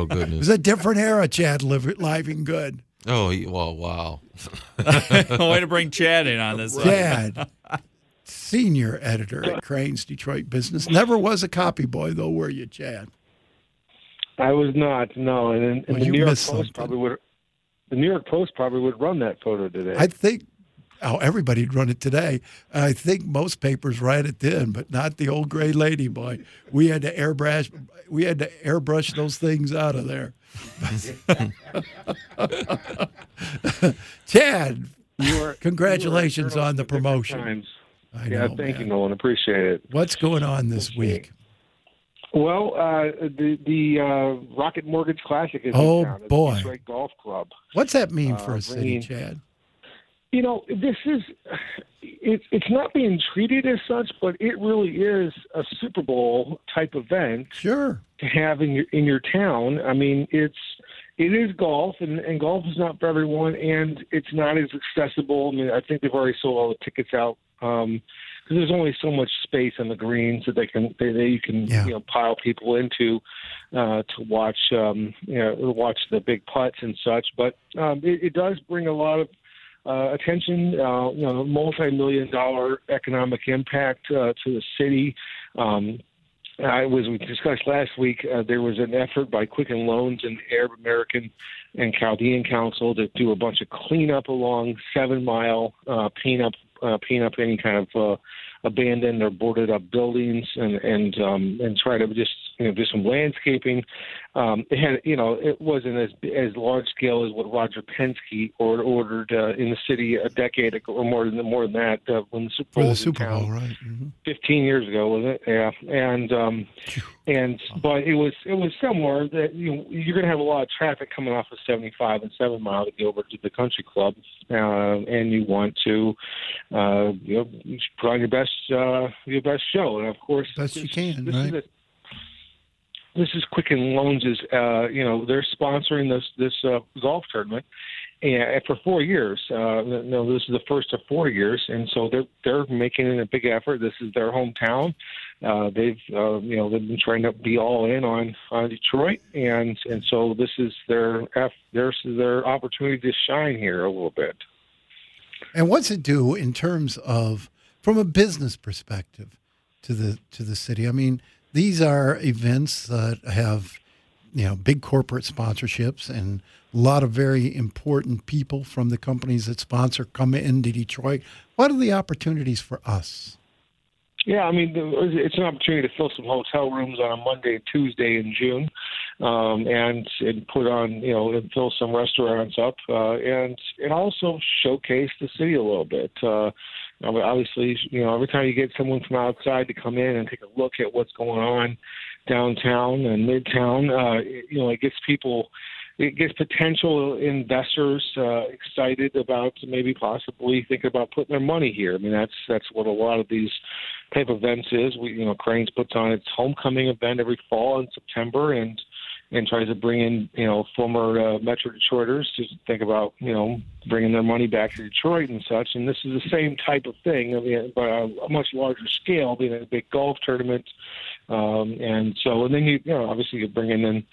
Oh goodness! It was a different era, Chad Liv- Livengood. Oh he- well, wow. Way to bring Chad in on this. Chad, senior editor at Crain's Detroit Business. Never was a copy boy, though, were you, Chad? I was not. No, and, and Well, the New York Post something. probably would. The New York Post probably would run that photo today. I think, oh, everybody'd run it today. I think most papers ran it then, but not the old gray lady boy. We had to airbrush, we had to airbrush those things out of there. Chad, are- congratulations on the promotion. I yeah, know, thank you. Nolan. Appreciate it. What's going on this week? Well, uh, the the uh, Rocket Mortgage Classic is Oh, in town at boy. Detroit Golf Club. What's that mean Uh, for a city, bringing- Chad? You know, this is it's it's not being treated as such, but it really is a Super Bowl type event Sure. to have in your in your town. I mean, it's it is golf, and, and golf is not for everyone, and it's not as accessible. I mean, I think they've already sold all the tickets out because there's only so much space on the greens that they can they, they you can Yeah. you know pile people into uh, to watch um, you know watch the big putts and such. But um, it, it does bring a lot of uh, attention, uh, you know, multi-million dollar economic impact uh, to the city. Um, I was we discussed last week. Uh, there was an effort by Quicken Loans and Arab American and Chaldean Council to do a bunch of cleanup along Seven Mile, uh, paint up, uh, paint up any kind of uh, abandoned or boarded up buildings, and and um, and try to just you know do some landscaping. Um, it had you know it wasn't as as large scale as what Roger Penske or, ordered uh, in the city a decade ago, or more than more than that uh, when the Super Bowl the Super town. Bowl, right? hmm 15 years ago, was it? Yeah, and um, and but it was it was similar that you know, you're going to have a lot of traffic coming off of 75 and Seven Mile to get over to the country club, uh, and you want to uh, you know you put on your best uh, your best show, and of course Best you can, this right? Is a, this is Quicken Loans is uh, you know they're sponsoring this this uh, golf tournament and for four years. Uh, no, this is the first of four years, and so they're they're making it a big effort. This is their hometown. Uh, they've uh, you know they've been trying to be all in on on Detroit, and and so this is their their their opportunity to shine here a little bit. And what's it do in terms of from a business perspective to the to the city? I mean, these are events that have you know big corporate sponsorships and a lot of very important people from the companies that sponsor come into Detroit. What are the opportunities for us? Yeah, I mean, it's an opportunity to fill some hotel rooms on a Monday Tuesday in June, um, and and put on, you know, and fill some restaurants up, uh, and and also showcase the city a little bit. Uh, I mean, obviously, you know, every time you get someone from outside to come in and take a look at what's going on downtown and midtown, uh, you know, it gets people it gets potential investors uh, excited about maybe possibly thinking about putting their money here. I mean, that's that's what a lot of these type of events is. We, you know, Crain's puts on its homecoming event every fall in September, and and tries to bring in you know former uh, Metro Detroiters to think about you know bringing their money back to Detroit and such. And this is the same type of thing, I mean, but a, a much larger scale, being a big golf tournament. Um, and so, and then you, you know, obviously you're bringing in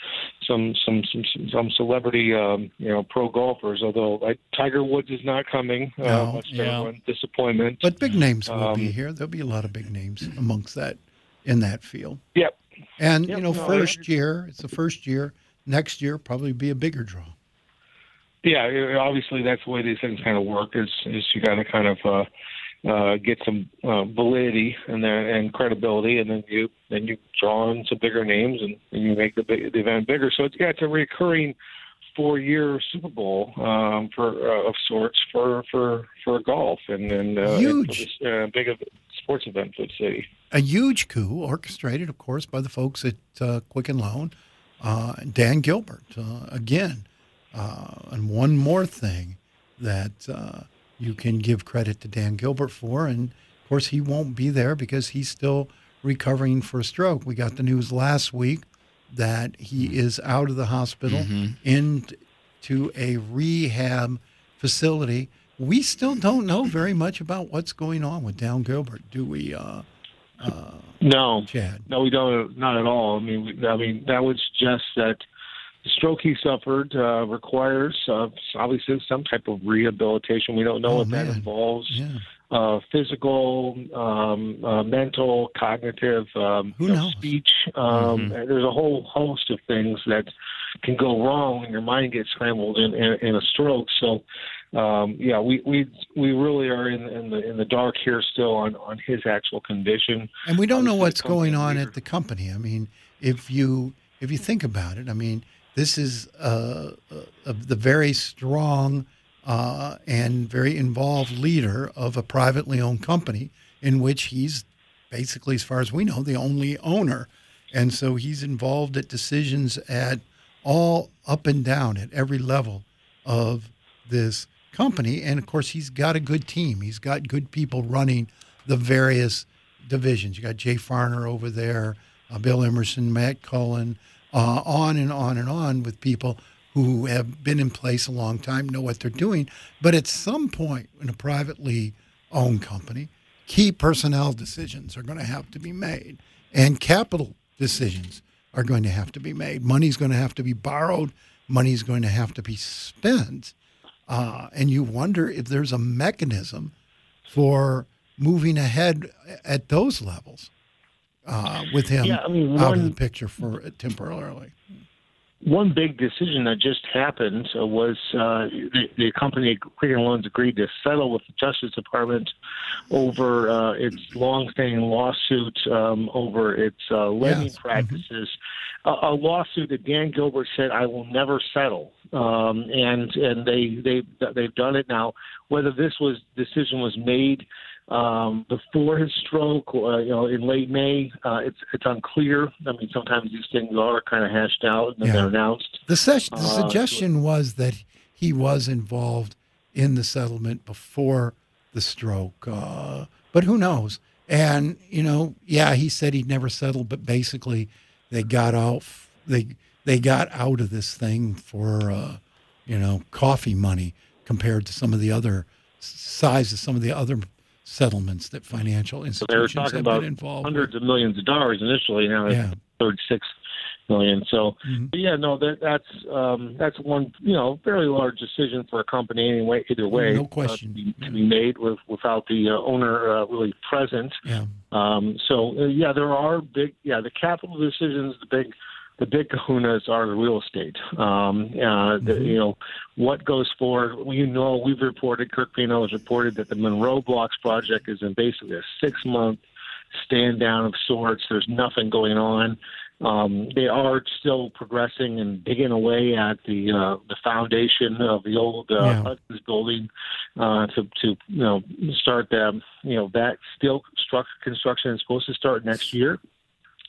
some some some some, some celebrity, um, you know, pro golfers. Although like, Tiger Woods is not coming, No, uh, much to yeah. disappointment. But big names will be Um, here. There'll be a lot of big names amongst that in that field. Yep. And Yep, you know, no, first year, it's the first year. Next year, probably be a bigger draw. Yeah, obviously that's the way these things kind of work. Is is you got to kind of uh, uh, get some uh, validity and then and credibility, and then you then you draw in some bigger names and, and you make the big, the event bigger. So it's yeah, it's a recurring four year Super Bowl um, for uh, of sorts for for for golf and then uh, Huge. and this, uh, big sports event for the city. a huge coup, orchestrated, of course, by the folks at uh, Quicken Loan, uh, Dan Gilbert. Uh, again, uh, and one more thing that uh, you can give credit to Dan Gilbert for, and of course, he won't be there because he's still recovering for a stroke. We got the news last week that he is out of the hospital into a rehab facility. We still don't know very much about what's going on with Dan Gilbert, do we? Uh, No, Chad. No, we don't. Not at all. I mean, we, I mean that was just that the stroke he suffered uh, requires uh, obviously some type of rehabilitation. We don't know Oh, what man. that involves. Yeah. Uh, physical, um, uh, mental, cognitive, um, Who know, speech. Um, and There's a whole host of things that can go wrong when your mind gets scrambled in, in, in a stroke. So, um, yeah, we, we we really are in, in the in the dark here still on, on his actual condition. And we don't know what's going on leader- at the company. I mean, if you if you think about it, I mean, this is uh, uh, the very strong uh, and very involved leader of a privately owned company in which he's basically, as far as we know, the only owner, and so he's involved at decisions at all up and down at every level of this company. And of course, he's got a good team. He's got good people running the various divisions. You got Jay Farner over there, uh, Bill Emerson, Matt Cullen, uh, on and on and on with people who have been in place a long time, know what they're doing. But at some point in a privately owned company, key personnel decisions are going to have to be made, and capital decisions are going to have to be made. Money's going to have to be borrowed. Money's going to have to be spent. Uh, and you wonder if there's a mechanism for moving ahead at those levels uh, with him Yeah, I mean, out of one- the picture for temporarily. one big decision that just happened uh, was uh, the, the company Quicken Loans agreed to settle with the Justice Department over uh, its longstanding lawsuit um, over its uh, lending Yes. practices. A, a lawsuit that Dan Gilbert said I will never settle, um, and and they they they've done it now. Whether this was decision was made um, before his stroke, uh, you know, in late May. Uh, it's it's unclear. I mean, sometimes these things are kind of hashed out and then Yeah. they're announced. The, ses- the Uh, suggestion was that he was involved in the settlement before the stroke, uh, but who knows? And you know, yeah, he said he'd never settle, but basically, they got out. They they got out of this thing for uh, you know coffee money compared to some of the other size of some of the other settlements that financial So they were institutions talking have about involved. with. hundreds of millions of dollars initially. Now it's Yeah. 36 million. So, Mhm. but yeah, no, that that's um, that's one you know fairly large decision for a company anyway. Either way, No uh, question. to, be, to be made with without the uh, owner uh, really present. Yeah. Um, so uh, yeah, there are big yeah the capital decisions, the big the big kahunas are the real estate. Um, uh, the, you know what goes forward. We know we've reported. Kirk Pinho has reported that the Monroe Blocks project is in basically a six month stand down of sorts. There's nothing going on. Um, they are still progressing and digging away at the uh, the foundation of the old uh, Yeah. Hudson's building uh, to to you know start that you know that steel structure construction is supposed to start next year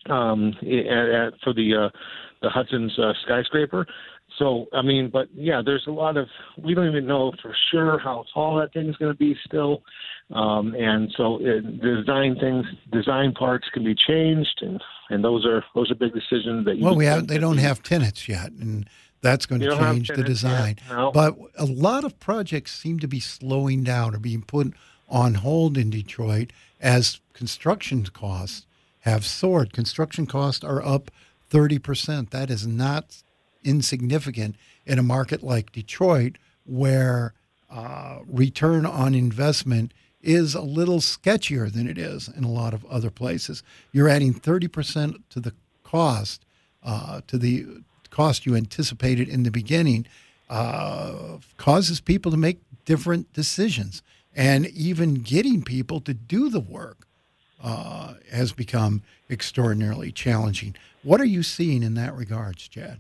um, at, at, for the uh, the Hudson's uh, skyscraper. So I mean, but yeah, there's a lot of we don't even know for sure how tall that thing's going to be still, um, and so it, design things, design parts can be changed, and and those are those are big decisions that you Well, we have they don't have tenants yet, and that's going to change the tenants yet, design. no. But a lot of projects seem to be slowing down or being put on hold in Detroit as construction costs have soared. Construction costs are up thirty percent. That is not insignificant in a market like Detroit, where uh, return on investment is a little sketchier than it is in a lot of other places. You're adding 30% to the cost, uh, to the cost you anticipated in the beginning, uh, causes people to make different decisions. And even getting people to do the work uh, has become extraordinarily challenging. What are you seeing in that regards, Chad?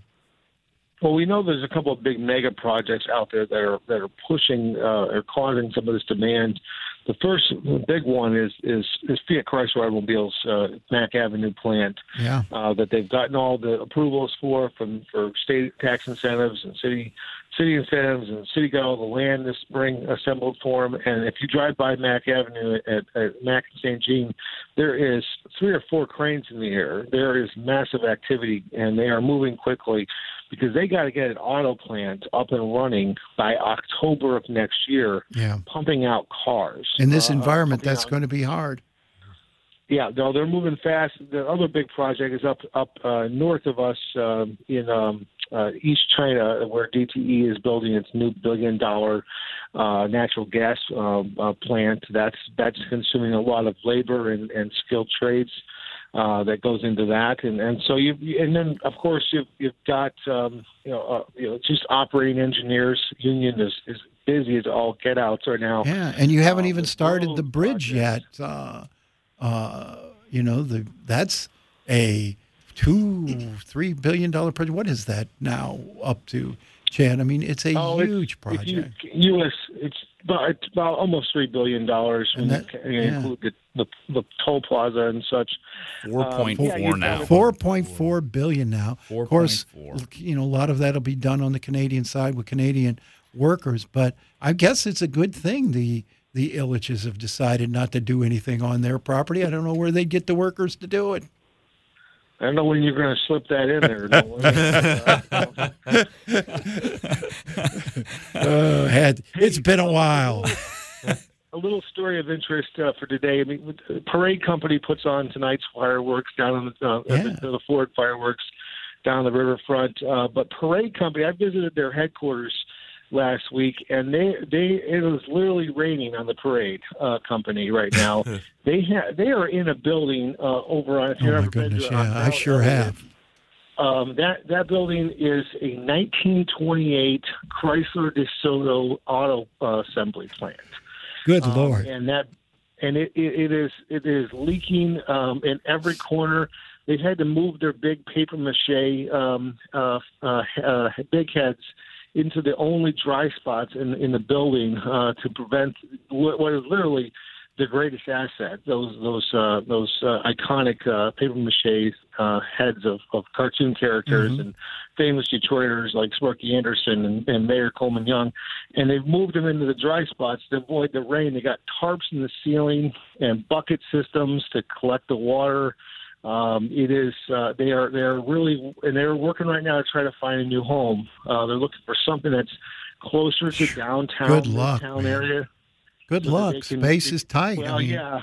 Well, we know there's a couple of big mega projects out there that are that are pushing uh, or causing some of this demand. The first big one is is, is Fiat Chrysler Automobiles uh, Mack Avenue plant Yeah. uh, that they've gotten all the approvals for from for state tax incentives and city city incentives and city got all the land this spring assembled for them. And if you drive by Mack Avenue at, at Mack and St. Jean, there is three or four cranes in the air. There is massive activity, and they are moving quickly because they got to get an auto plant up and running by October of next year, Yeah. pumping out cars. In this Uh, environment, that's out- going to be hard. yeah, no, they're moving fast. The other big project is up up uh, north of us um, in um, uh, East China, where DTE is building its new billion dollar uh, natural gas uh, uh, plant. That's that's consuming a lot of labor and, and skilled trades. Uh, that goes into that, and and so you and then of course you've you've got um, you know uh, you know just operating engineers union is is busy as all get outs right now. Yeah, and you haven't Uh, even started the bridge yet. Uh, uh, you know, the that's a two, three billion dollar project. What is that now up to, Chad? I mean, it's a Oh, huge If project. you, U.S. It's about it's about almost three billion dollars when And you that- you yeah. include the, the the toll plaza and such. Four um, point four yeah, you've now. got it. Four point four billion now. Of course, 4.4. you know a lot of that'll be done on the Canadian side with Canadian workers, but I guess it's a good thing the the Ilitches have decided not to do anything on their property. I don't know where they get the workers to do it. I don't know when you're going to slip that in there. Nolan. Uh, had it's been a while. a little story of interest uh, for today. I mean, the Parade Company puts on tonight's fireworks down on the, uh, Yeah. the, the Ford fireworks down the riverfront. Uh, but Parade Company, I visited their headquarters last week, and they they it was literally raining on the Parade uh, Company right now. they ha- they are in a building uh, over on. If Oh my ever been goodness, to, on yeah, I sure have. um, that that building is a 1928 Chrysler DeSoto auto uh, assembly plant. Good Um, lord. and that and it, it, it is it is leaking um, in every corner. They've had to move their big paper mache um, uh, uh, uh, big heads into the only dry spots in in the building uh, to prevent what, is literally the greatest asset those those uh, those uh, iconic uh, paper mache uh, heads of, of cartoon characters Mhm. and famous Detroiters like Sparky Anderson and, and Mayor Coleman Young and they've moved them into the dry spots to avoid the rain. They got tarps in the ceiling and bucket systems to collect the water. Um, it is uh, they are they are really and they're working right now to try to find a new home. Uh, they're looking for something that's closer to downtown, Good luck, town man. area. Good so luck. can- Space is tight. Well, I mean, yeah,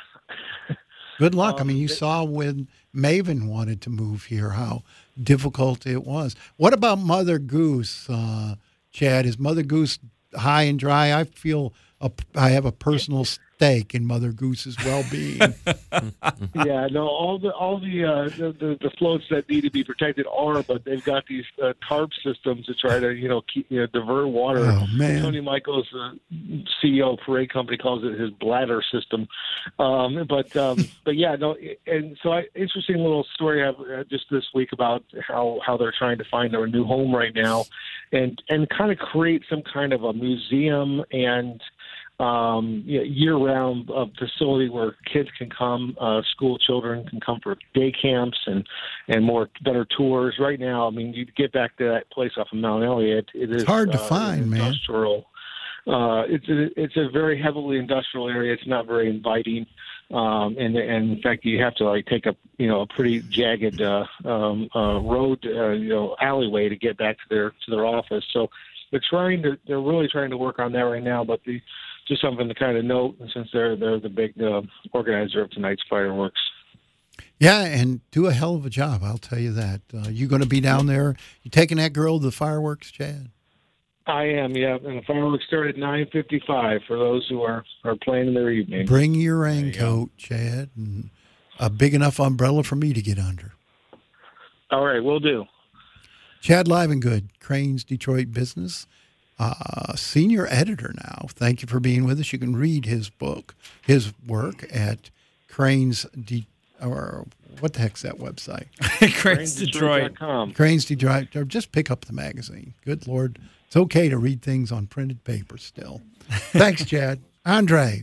good luck. I um, mean, you they- saw when Maven wanted to move here how difficult it was. What about Mother Goose, uh, Chad? Is Mother Goose high and dry? I feel a, I have a personal stake in Mother Goose's well-being. yeah, no, all the all the, uh, the the the floats that need to be protected are, but they've got these uh, tarp systems to try to you know keep you know divert water. oh man. Tony Michaels, uh, CEO of Parade Company, calls it his bladder system. Um, but um, but yeah, no, and so I, interesting little story I have uh, just this week about how how they're trying to find their new home right now, and and kind of create some kind of a museum and um, you know, year-round uh, facility where kids can come, uh, school children can come for day camps and and more better tours. Right now, I mean, you get back to that place off of Mount Elliott. It is It's hard to uh, find, man. industrial. Uh, it's a, it's a very heavily industrial area. It's not very inviting, um, and and in fact, you have to like take a you know a pretty jagged uh, um, uh, road uh, you know alleyway to get back to their to their office. So they're trying to they're really trying to work on that right now. But the just something to kind of note since they're they're the big uh, organizer of tonight's fireworks. Yeah, and do a hell of a job. I'll tell you that. Uh, you going to be down there? You taking that girl to the fireworks, Chad? I am, yeah, and the fireworks start at nine fifty-five for those who are are planning their evening. Bring your you raincoat, Chad, and a big enough umbrella for me to get under. All right, we'll do. Chad Live and Good, Crain's Detroit Business, uh, senior editor now. Thank you for being with us. You can read his book, his work at Crain's De- or what the heck's that website? Crain's Detroit. Crain's Detroit. Or just pick up the magazine. Good Lord, it's okay to read things on printed paper still. Thanks, Chad. Andre.